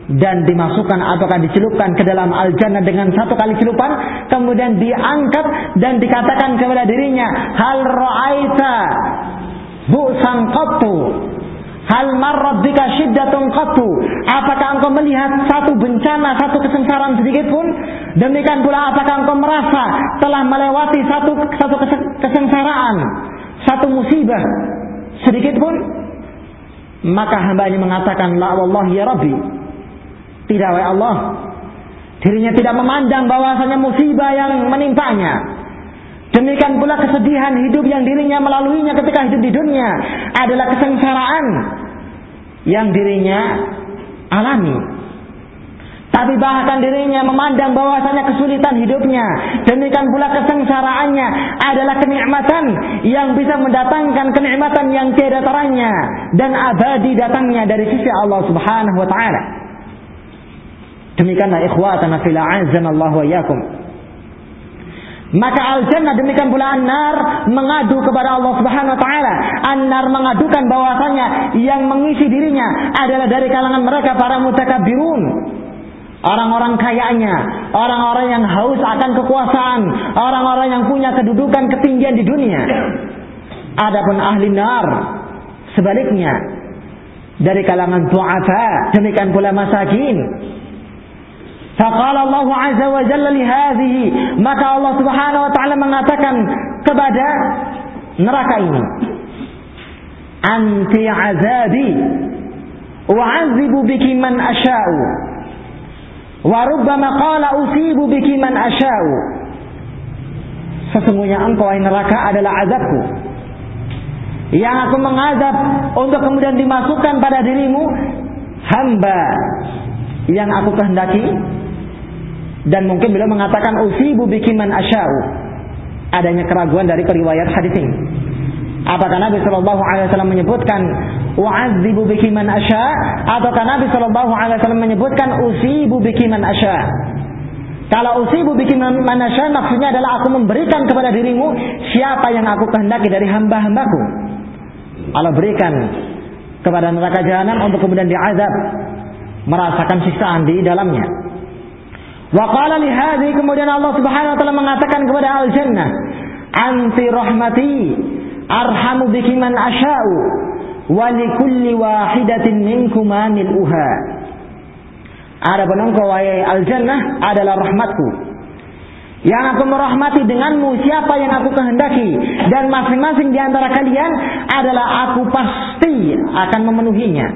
dan dimasukkan ataukah dicelupkan ke dalam al-jannah dengan satu kali celupan kemudian diangkat dan dikatakan kepada dirinya hal ra'aita bu'san qattu? Hal marrat bika syiddatun qattu? Apakah engkau melihat satu bencana satu kesengsaraan sedikit pun? Demikian pula apakah engkau merasa telah melewati satu satu kesengsaraan satu musibah sedikit pun? Maka hamba ini mengatakan la wallahi ya rabbi tidak oleh Allah. Dirinya tidak memandang bahwasanya musibah yang menimpanya. Demikian pula kesedihan hidup yang dirinya melaluinya ketika hidup di dunia adalah kesengsaraan yang dirinya alami. Tapi bahkan dirinya memandang bahwasanya kesulitan hidupnya, demikian pula kesengsaraannya adalah kenikmatan yang bisa mendatangkan kenikmatan yang tiada teranya dan abadi datangnya dari sisi Allah Subhanahu wa taala. Demikianlah ikhwatana fil Allah wa yakum. Maka al-jannah demikian pula an-nar mengadu kepada Allah Subhanahu wa taala. An-nar mengadukan bahwasanya yang mengisi dirinya adalah dari kalangan mereka para mutakabirun. Orang-orang kayanya, orang-orang yang haus akan kekuasaan, orang-orang yang punya kedudukan ketinggian di dunia. Adapun ahli nar sebaliknya dari kalangan du'afa, demikian pula masakin, Faqala Allah Azza wa Jalla li hadhihi, maka Allah Subhanahu wa taala mengatakan kepada neraka ini, "Anti azabi wa biki man asya'u." Wa qala usibu biki man asya'u. Sesungguhnya engkau neraka adalah azabku. Yang aku mengazab untuk kemudian dimasukkan pada dirimu hamba yang aku kehendaki dan mungkin beliau mengatakan usibu bikiman asya'u. Adanya keraguan dari periwayat hadis ini. Apakah Nabi Shallallahu Alaihi Wasallam menyebutkan wa'adzibu bikiman asya ataukah Nabi Shallallahu Alaihi Wasallam menyebutkan usibu bikiman asya? Kalau usibu bikiman asya maksudnya adalah aku memberikan kepada dirimu siapa yang aku kehendaki dari hamba-hambaku. Allah berikan kepada neraka jahanam untuk kemudian diazab merasakan siksaan di dalamnya. Wa qala li hadhi kemudian Allah Subhanahu wa taala mengatakan kepada al-jannah, "Anti rahmati arhamu biki man asya'u wa li kulli wahidatin minkum uha." Ada engkau wahai al-jannah adalah rahmatku. Yang aku merahmati denganmu siapa yang aku kehendaki dan masing-masing di antara kalian adalah aku pasti akan memenuhinya.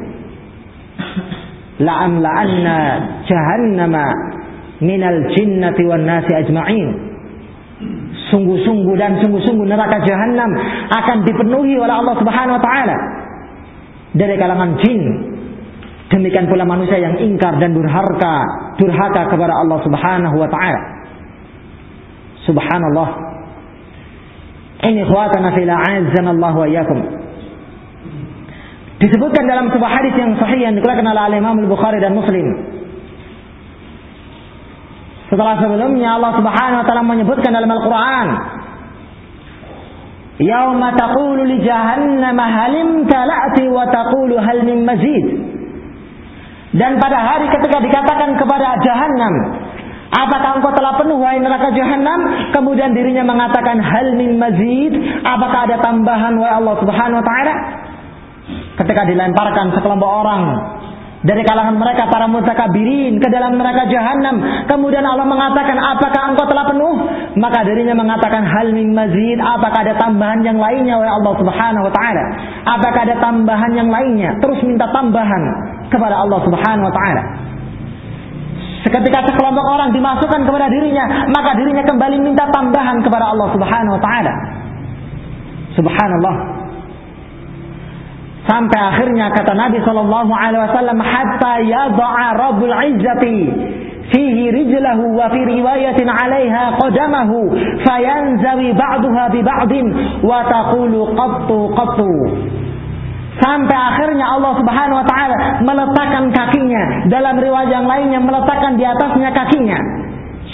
La'am la'anna jahannama minal jinnati wan nasi ajma'in. Sungguh-sungguh dan sungguh-sungguh neraka jahanam akan dipenuhi oleh Allah Subhanahu wa taala dari kalangan jin. Demikian pula manusia yang ingkar dan durhaka, durhaka kepada Allah Subhanahu wa taala. Subhanallah. Ini ikhwatana fil Allah wa iyyakum. Disebutkan dalam sebuah hadis yang sahih yang dikeluarkan oleh Imam Al-Bukhari dan Muslim setelah sebelumnya Allah Subhanahu wa taala menyebutkan dalam Al-Qur'an Yauma taqulu li jahannam halim tala'ti wa taqulu hal min mazid. Dan pada hari ketika dikatakan kepada jahanam, apakah engkau telah penuh wahai neraka jahanam? Kemudian dirinya mengatakan hal min mazid, apakah ada tambahan wahai Allah Subhanahu wa taala? Ketika dilemparkan sekelompok orang dari kalangan mereka para mutakabirin ke dalam neraka jahanam. Kemudian Allah mengatakan, apakah engkau telah penuh? Maka dirinya mengatakan, hal min mazid, apakah ada tambahan yang lainnya oleh Allah subhanahu wa ta'ala? Apakah ada tambahan yang lainnya? Terus minta tambahan kepada Allah subhanahu wa ta'ala. Seketika sekelompok orang dimasukkan kepada dirinya, maka dirinya kembali minta tambahan kepada Allah subhanahu wa ta'ala. Subhanallah. Sampai akhirnya kata Nabi Shallallahu Alaihi Wasallam, hatta yada'a Rabbul Izzati fihi rijlahu wa fi riwayatin 'alaiha qadamahu fayanzawi ba'daha bi ba'din wa taqulu qattu qattu. Sampai akhirnya Allah Subhanahu wa taala meletakkan kakinya dalam riwayat yang lainnya meletakkan di atasnya kakinya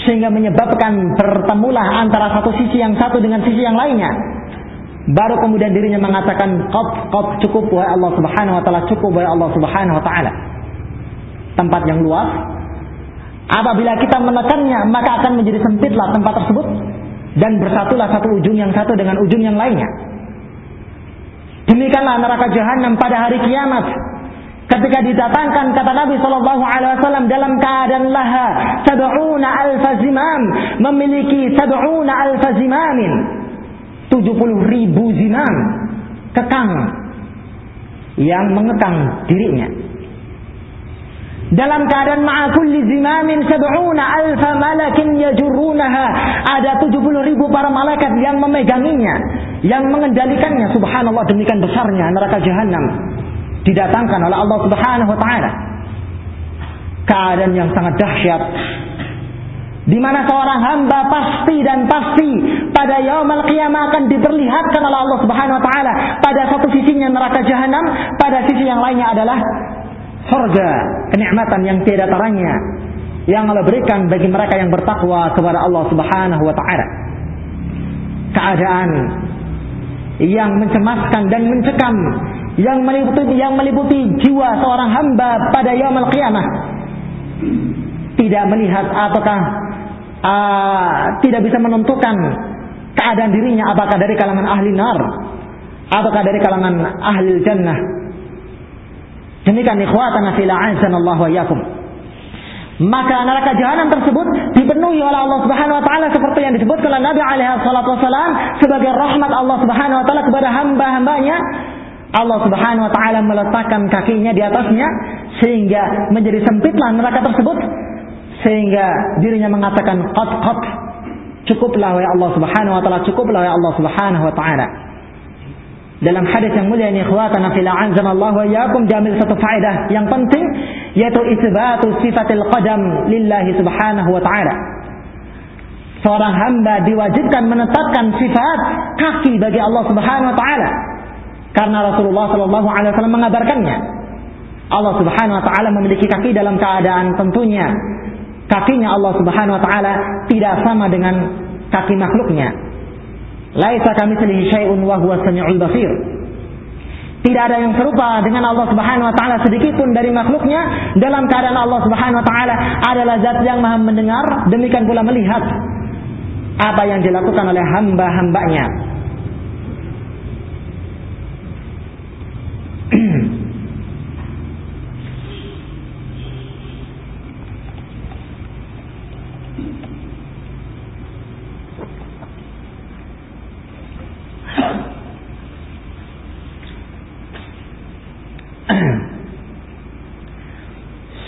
sehingga menyebabkan bertemulah antara satu sisi yang satu dengan sisi yang lainnya Baru kemudian dirinya mengatakan qad qad cukup wahai Allah Subhanahu wa taala cukup wahai Allah Subhanahu wa taala. Tempat yang luas. Apabila kita menekannya maka akan menjadi sempitlah tempat tersebut dan bersatulah satu ujung yang satu dengan ujung yang lainnya. Demikianlah neraka jahanam pada hari kiamat ketika didatangkan kata Nabi Shallallahu Alaihi Wasallam dalam keadaan laha sab'una alfa zimam memiliki sab'una alfa zimamin 70 ribu zinam kekang yang mengekang dirinya. Dalam keadaan ma'akulli zimamin sab'una alfa malakin yajurrunaha ada 70 ribu para malaikat yang memeganginya yang mengendalikannya. Subhanallah demikian besarnya neraka jahanam didatangkan oleh Allah subhanahu wa ta'ala. Keadaan yang sangat dahsyat di mana seorang hamba pasti dan pasti pada yaumul qiyamah akan diperlihatkan oleh Allah Subhanahu wa taala pada satu sisinya neraka jahanam, pada sisi yang lainnya adalah surga, kenikmatan yang tiada taranya yang Allah berikan bagi mereka yang bertakwa kepada Allah Subhanahu wa taala. keadaan yang mencemaskan dan mencekam yang meliputi yang meliputi jiwa seorang hamba pada yaumul qiyamah tidak melihat apakah uh, tidak bisa menentukan keadaan dirinya apakah dari kalangan ahli nar? Apakah dari kalangan ahli jannah? Demikian ikhwatana fil Allah wa yakum maka neraka jahanam tersebut dipenuhi oleh Allah Subhanahu wa taala seperti yang disebutkan oleh Nabi alaihi salatu wasallam sebagai rahmat Allah Subhanahu wa taala kepada hamba-hambanya. Allah Subhanahu wa taala meletakkan kakinya di atasnya sehingga menjadi sempitlah neraka tersebut. Sehingga dirinya mengatakan qad qad cukuplah ya Allah Subhanahu wa taala cukuplah ya Allah Subhanahu wa taala dalam hadis yang mulia ini ikhwatana fil Allah wa iyyakum jamil satu faedah yang penting yaitu isbatu sifatil qadam lillahi subhanahu wa ta'ala. Seorang hamba diwajibkan menetapkan sifat kaki bagi Allah Subhanahu wa taala. Karena Rasulullah sallallahu alaihi wasallam mengabarkannya. Allah Subhanahu wa taala memiliki kaki dalam keadaan tentunya kakinya Allah Subhanahu wa taala tidak sama dengan kaki makhluknya. Laisa kamitslihi syai'un wa huwa samiul basir. Tidak ada yang serupa dengan Allah Subhanahu wa taala sedikit pun dari makhluknya dalam keadaan Allah Subhanahu wa taala adalah zat yang Maha mendengar, demikian pula melihat apa yang dilakukan oleh hamba-hambanya.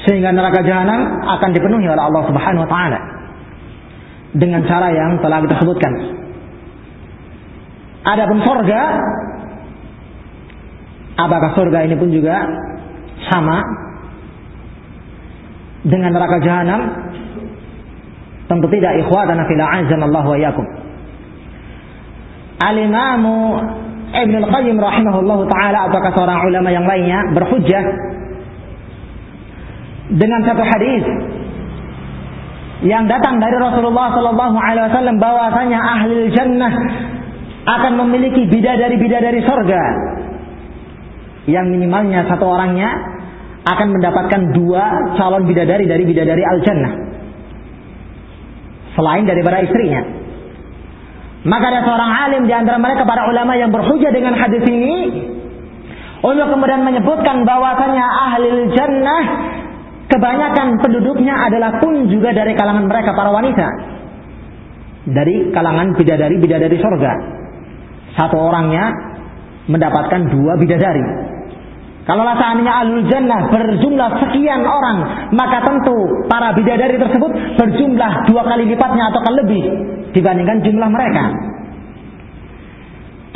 Sehingga neraka jahanam akan dipenuhi oleh Allah Subhanahu wa taala dengan cara yang telah kita sebutkan. Adapun surga apakah surga ini pun juga sama dengan neraka jahanam? Tentu tidak ikhwatana fil Allah wa yakum. Al-Imam Ibn Al-Qayyim rahimahullahu taala apakah seorang ulama yang lainnya berhujjah dengan satu hadis yang datang dari Rasulullah Sallallahu Alaihi Wasallam bahwasanya ahli jannah akan memiliki bidadari-bidadari sorga. Yang minimalnya satu orangnya akan mendapatkan dua calon bidadari dari bidadari al jannah selain daripada istrinya. Maka ada seorang alim di antara mereka para ulama yang berhujah dengan hadis ini untuk kemudian menyebutkan bahwasanya ahli jannah Kebanyakan penduduknya adalah pun juga dari kalangan mereka para wanita. Dari kalangan bidadari-bidadari sorga. Satu orangnya mendapatkan dua bidadari. Kalau seandainya alul jannah berjumlah sekian orang, maka tentu para bidadari tersebut berjumlah dua kali lipatnya atau lebih dibandingkan jumlah mereka.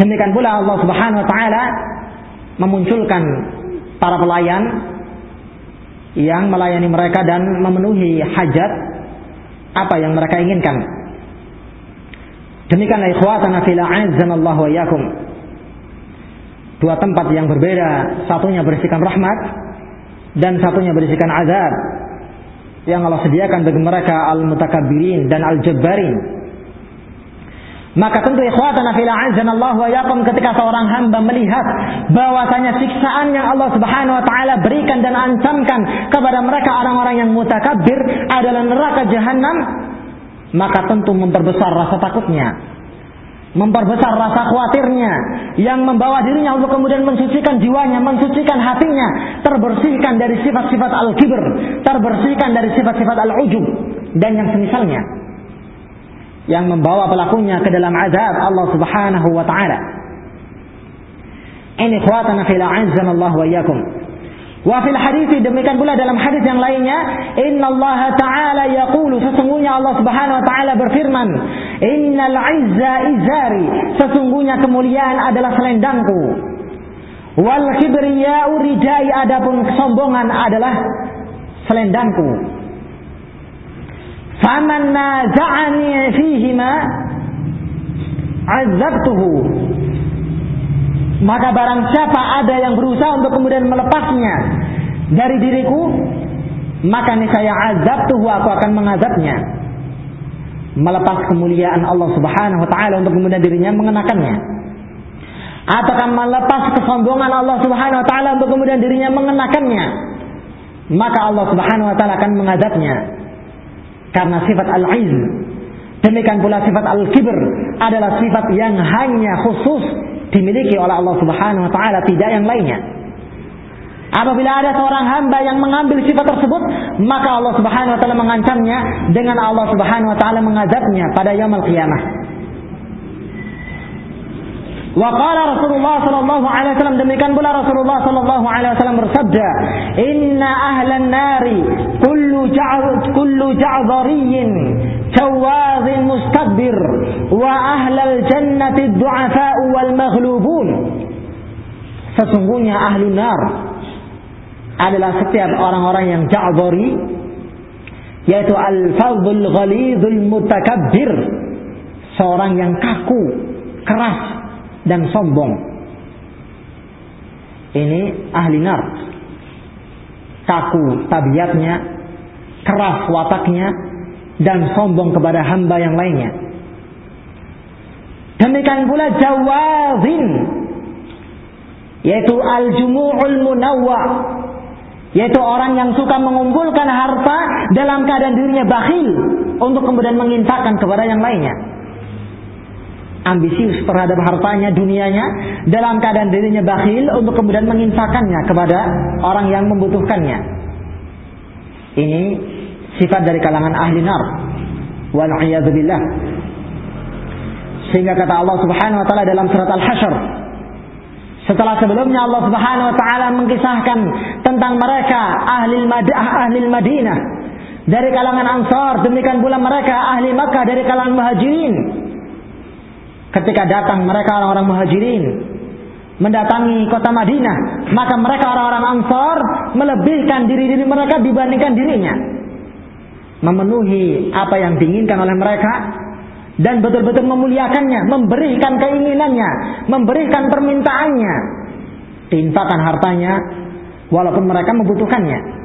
Demikian pula Allah Subhanahu wa taala memunculkan para pelayan yang melayani mereka dan memenuhi hajat apa yang mereka inginkan. Demikianlah ikhwatana fil Allah wa yakum. Dua tempat yang berbeda, satunya berisikan rahmat dan satunya berisikan azab yang Allah sediakan bagi mereka al-mutakabbirin dan al-jabbarin maka tentu ikhwatana fil Allah wa yakum ketika seorang hamba melihat bahwasanya siksaan yang Allah Subhanahu wa taala berikan dan ancamkan kepada mereka orang-orang yang mutakabbir adalah neraka jahanam, maka tentu memperbesar rasa takutnya, memperbesar rasa khawatirnya yang membawa dirinya untuk kemudian mensucikan jiwanya, mensucikan hatinya, terbersihkan dari sifat-sifat al-kibr, terbersihkan dari sifat-sifat al-ujub dan yang semisalnya yang membawa pelakunya ke dalam azab Allah Subhanahu wa taala. Ini ikhwatana fil Allah wa iyyakum. Wa fil hadis demikian pula dalam hadis yang lainnya, Inna Allah Ta'ala yaqulu sesungguhnya Allah Subhanahu wa taala berfirman, Innal izza izari, sesungguhnya kemuliaan adalah selendangku. Wal kibriya'u ridai adapun kesombongan adalah selendangku. Faman naza'ani fihima azabtuhu. Maka barang siapa ada yang berusaha untuk kemudian melepasnya dari diriku, maka nih saya azab tuh aku akan mengazabnya. melepas kemuliaan Allah Subhanahu wa taala untuk kemudian dirinya mengenakannya ataukah melepas kesombongan Allah Subhanahu wa taala untuk kemudian dirinya mengenakannya maka Allah Subhanahu wa taala akan mengadabnya karena sifat al-izm demikian pula sifat al-kibr adalah sifat yang hanya khusus dimiliki oleh Allah Subhanahu wa taala tidak yang lainnya Apabila ada seorang hamba yang mengambil sifat tersebut, maka Allah Subhanahu wa taala mengancamnya dengan Allah Subhanahu wa taala mengazabnya pada yaumul qiyamah. Wa qala Rasulullah sallallahu alaihi wasallam demikian pula Rasulullah sallallahu alaihi wasallam bersabda, "Inna ahlan nari kullu ja'd kullu ja'dhariyyin jawazin mustakbir wa ahlal jannati du'afa'u wal maghlubun." Sesungguhnya ahli nar adalah setiap orang-orang yang ja'dhari yaitu al-fadhul ghalidul mutakabbir seorang yang kaku, keras dan sombong. Ini ahli nar. Kaku tabiatnya, keras wataknya dan sombong kepada hamba yang lainnya. Demikian pula jawazin yaitu al-jumu'ul munawwa yaitu orang yang suka mengumpulkan harta dalam keadaan dirinya bakhil untuk kemudian menginfakkan kepada yang lainnya. Ambisius terhadap hartanya, dunianya dalam keadaan dirinya bakhil untuk kemudian menginfakkannya kepada orang yang membutuhkannya. Ini sifat dari kalangan ahli nar. Wal Sehingga kata Allah Subhanahu wa taala dalam surat Al-Hasyr setelah sebelumnya Allah Subhanahu wa taala mengkisahkan tentang mereka ahli ahli Madinah dari kalangan Ansar, demikian pula mereka ahli Makkah dari kalangan Muhajirin. Ketika datang mereka orang-orang Muhajirin mendatangi kota Madinah, maka mereka orang-orang Ansar melebihkan diri-diri mereka dibandingkan dirinya. Memenuhi apa yang diinginkan oleh mereka dan betul-betul memuliakannya, memberikan keinginannya, memberikan permintaannya, diinfakkan hartanya walaupun mereka membutuhkannya.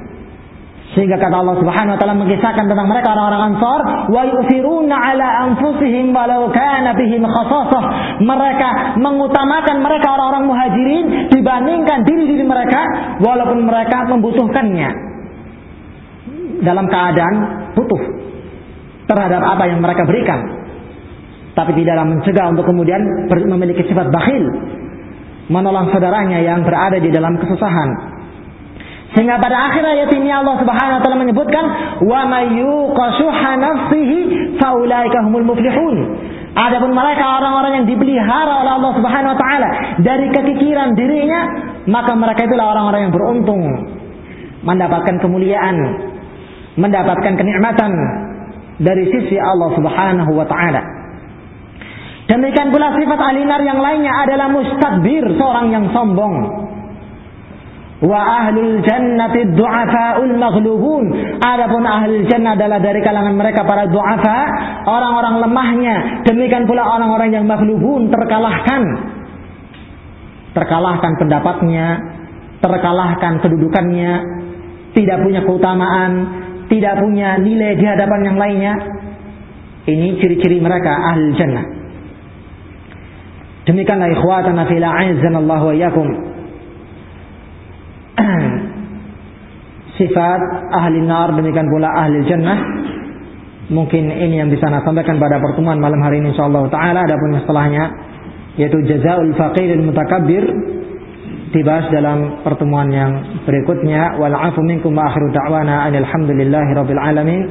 Sehingga kata Allah Subhanahu wa taala mengisahkan tentang mereka orang-orang Ansar, wa yufiruna ala anfusihim walau kana bihim khasasah. Mereka mengutamakan mereka orang-orang Muhajirin dibandingkan diri-diri mereka walaupun mereka membutuhkannya. Dalam keadaan butuh terhadap apa yang mereka berikan tapi tidaklah mencegah untuk kemudian memiliki sifat bakhil menolong saudaranya yang berada di dalam kesusahan sehingga pada akhir ayat ini Allah Subhanahu wa taala menyebutkan wa mayyuqashuha nafsihi faulaika humul muflihun Adapun mereka orang-orang yang dipelihara oleh Allah Subhanahu wa taala dari kekikiran dirinya, maka mereka itulah orang-orang yang beruntung mendapatkan kemuliaan, mendapatkan kenikmatan dari sisi Allah Subhanahu wa taala. Demikian pula sifat ahli nar yang lainnya adalah mustakbir, seorang yang sombong. Wa ahlul jannati du'afa'ul maghlubun. Adapun ahlul jannah adalah dari kalangan mereka para du'afa, orang-orang lemahnya. Demikian pula orang-orang yang maghlubun terkalahkan. Terkalahkan pendapatnya, terkalahkan kedudukannya, tidak punya keutamaan, tidak punya nilai di hadapan yang lainnya. Ini ciri-ciri mereka ahli jannah. Demikianlah ikhwatana fila Allah wa. Sifat ahli nar demikian pula ahli jannah. Mungkin ini yang bisa saya sampaikan pada pertemuan malam hari ini insyaallah taala. Adapun setelahnya yaitu jazaul faqir mutakabbir dibahas dalam pertemuan yang berikutnya. Wal afu minkum wa akhiru da'wana alhamdulillahi rabbil alamin.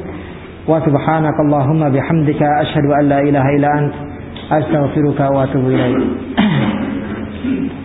Wa subhanakallahumma bihamdika asyhadu an la ilaha illa anta astaghfiruka wa atubu ilaik